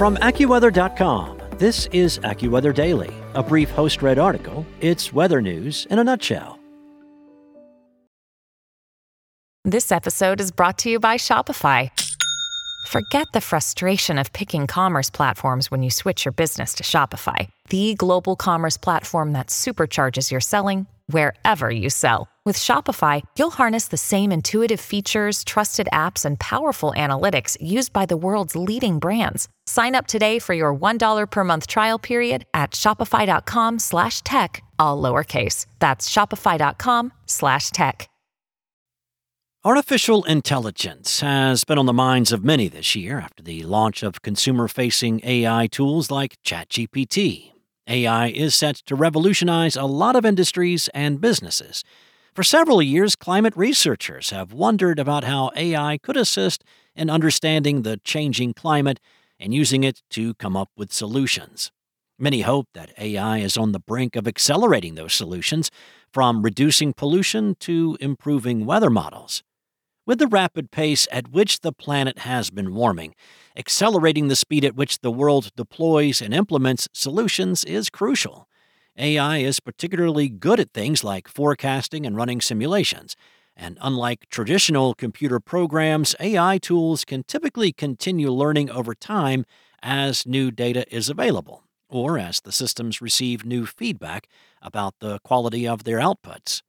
From AccuWeather.com, this is AccuWeather Daily, a brief host read article. It's weather news in a nutshell. This episode is brought to you by Shopify. Forget the frustration of picking commerce platforms when you switch your business to Shopify, the global commerce platform that supercharges your selling wherever you sell. With Shopify, you'll harness the same intuitive features, trusted apps, and powerful analytics used by the world's leading brands. Sign up today for your $1 per month trial period at shopify.com slash tech, all lowercase. That's shopify.com slash tech. Artificial intelligence has been on the minds of many this year after the launch of consumer facing AI tools like ChatGPT. AI is set to revolutionize a lot of industries and businesses. For several years, climate researchers have wondered about how AI could assist in understanding the changing climate and using it to come up with solutions. Many hope that AI is on the brink of accelerating those solutions, from reducing pollution to improving weather models. With the rapid pace at which the planet has been warming, accelerating the speed at which the world deploys and implements solutions is crucial. AI is particularly good at things like forecasting and running simulations, and unlike traditional computer programs, AI tools can typically continue learning over time as new data is available, or as the systems receive new feedback about the quality of their outputs.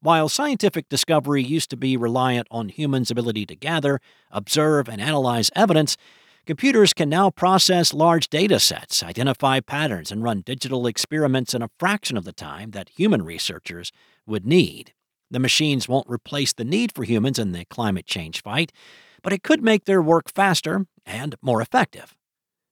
While scientific discovery used to be reliant on humans' ability to gather, observe, and analyze evidence, computers can now process large data sets, identify patterns, and run digital experiments in a fraction of the time that human researchers would need. The machines won't replace the need for humans in the climate change fight, but it could make their work faster and more effective.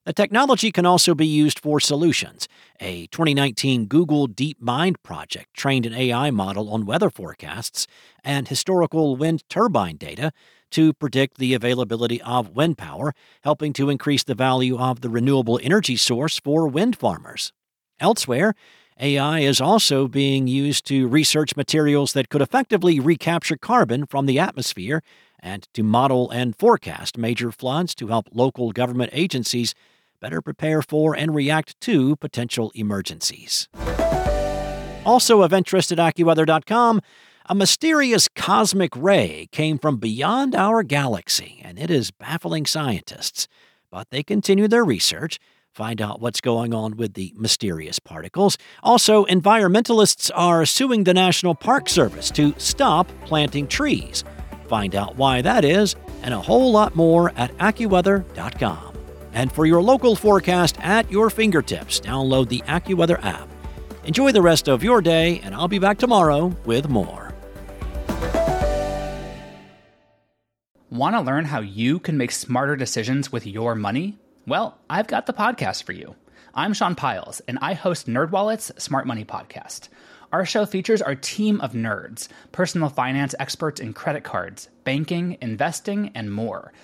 The technology can also be used for solutions. A 2019 Google DeepMind project trained an AI model on weather forecasts and historical wind turbine data to predict the availability of wind power, helping to increase the value of the renewable energy source for wind farmers. Elsewhere, AI is also being used to research materials that could effectively recapture carbon from the atmosphere and to model and forecast major floods to help local government agencies better prepare for and react to potential emergencies. Also of interest at AccuWeather.com, a mysterious cosmic ray came from beyond our galaxy, and it is baffling scientists. But they continue their research, find out what's going on with the mysterious particles. Also, environmentalists are suing the National Park Service to stop planting trees. Find out why that is, and a whole lot more at AccuWeather.com. And for your local forecast at your fingertips, download the AccuWeather app. Enjoy the rest of your day, and I'll be back tomorrow with more. Want to learn how you can make smarter decisions with your money? Well, I've got the podcast for you. I'm Sean Pyles, and I host NerdWallet's Smart Money Podcast. Our show features our team of nerds, personal finance experts in credit cards, banking, investing, and more –